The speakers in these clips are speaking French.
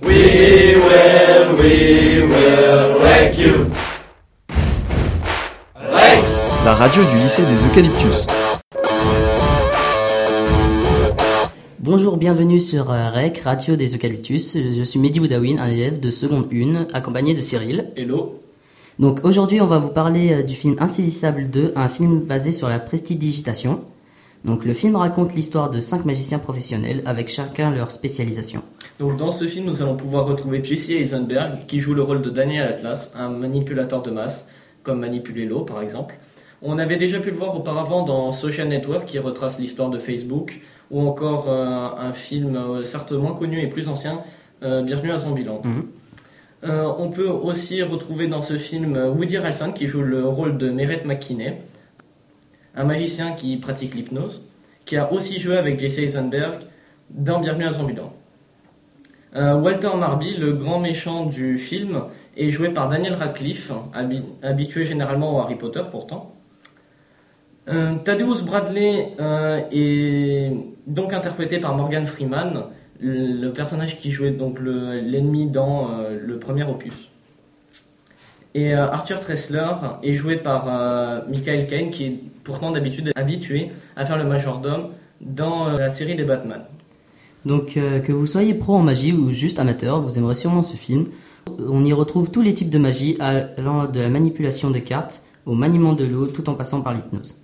We will, we will wreck you. Wreck. La radio du lycée des Eucalyptus. Bonjour, bienvenue sur euh, REC, Radio des Eucalyptus. Je suis Mehdi Boudawin, un élève de seconde 1, accompagné de Cyril. Hello. Donc aujourd'hui, on va vous parler euh, du film Insaisissable 2, un film basé sur la prestidigitation. Donc le film raconte l'histoire de cinq magiciens professionnels avec chacun leur spécialisation. Donc dans ce film, nous allons pouvoir retrouver Jesse Eisenberg qui joue le rôle de Daniel Atlas, un manipulateur de masse, comme manipuler l'eau par exemple. On avait déjà pu le voir auparavant dans Social Network qui retrace l'histoire de Facebook, ou encore euh, un film euh, certes moins connu et plus ancien, euh, Bienvenue à Zombieland. Euh, on peut aussi retrouver dans ce film Woody Harrelson qui joue le rôle de Meret McKinney, un magicien qui pratique l'hypnose, qui a aussi joué avec Jesse Eisenberg dans Bienvenue à Zombieland. Euh, Walter Marby, le grand méchant du film, est joué par Daniel Radcliffe, habi- habitué généralement au Harry Potter pourtant. Euh, Thaddeus Bradley euh, est donc interprété par Morgan Freeman, le personnage qui jouait donc le- l'ennemi dans euh, le premier opus. Et euh, Arthur Tressler est joué par euh, Michael Caine, qui est pourtant d'habitude habitué à faire le majordome dans euh, la série des Batman. Donc que vous soyez pro en magie ou juste amateur, vous aimerez sûrement ce film. On y retrouve tous les types de magie, allant de la manipulation des cartes au maniement de l'eau, tout en passant par l'hypnose.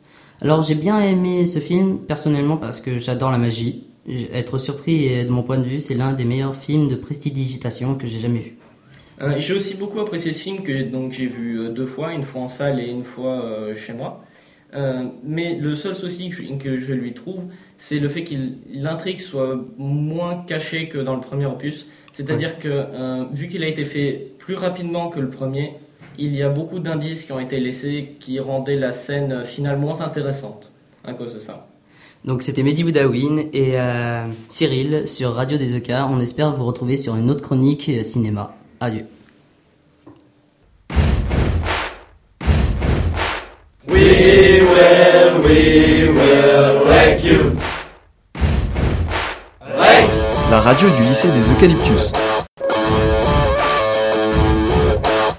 Alors j'ai bien aimé ce film personnellement parce que j'adore la magie. Être surpris, de mon point de vue, c'est l'un des meilleurs films de prestidigitation que j'ai jamais vu. Euh, j'ai aussi beaucoup apprécié ce film que donc j'ai vu euh, deux fois, une fois en salle et une fois euh, chez moi. Euh, mais le seul souci que je, que je lui trouve, c'est le fait qu'il l'intrigue soit moins cachée que dans le premier opus. C'est-à-dire que vu qu'il a été fait plus rapidement que le premier, il y a beaucoup d'indices qui ont été laissés qui rendaient la scène finale moins intéressante à cause de ça. Donc c'était Mehdi Boudawin et Cyril sur Radio des EK. On espère vous retrouver sur une autre chronique cinéma. Adieu. We will, we will wreck you. Wreck. La radio du lycée des Eucalyptus.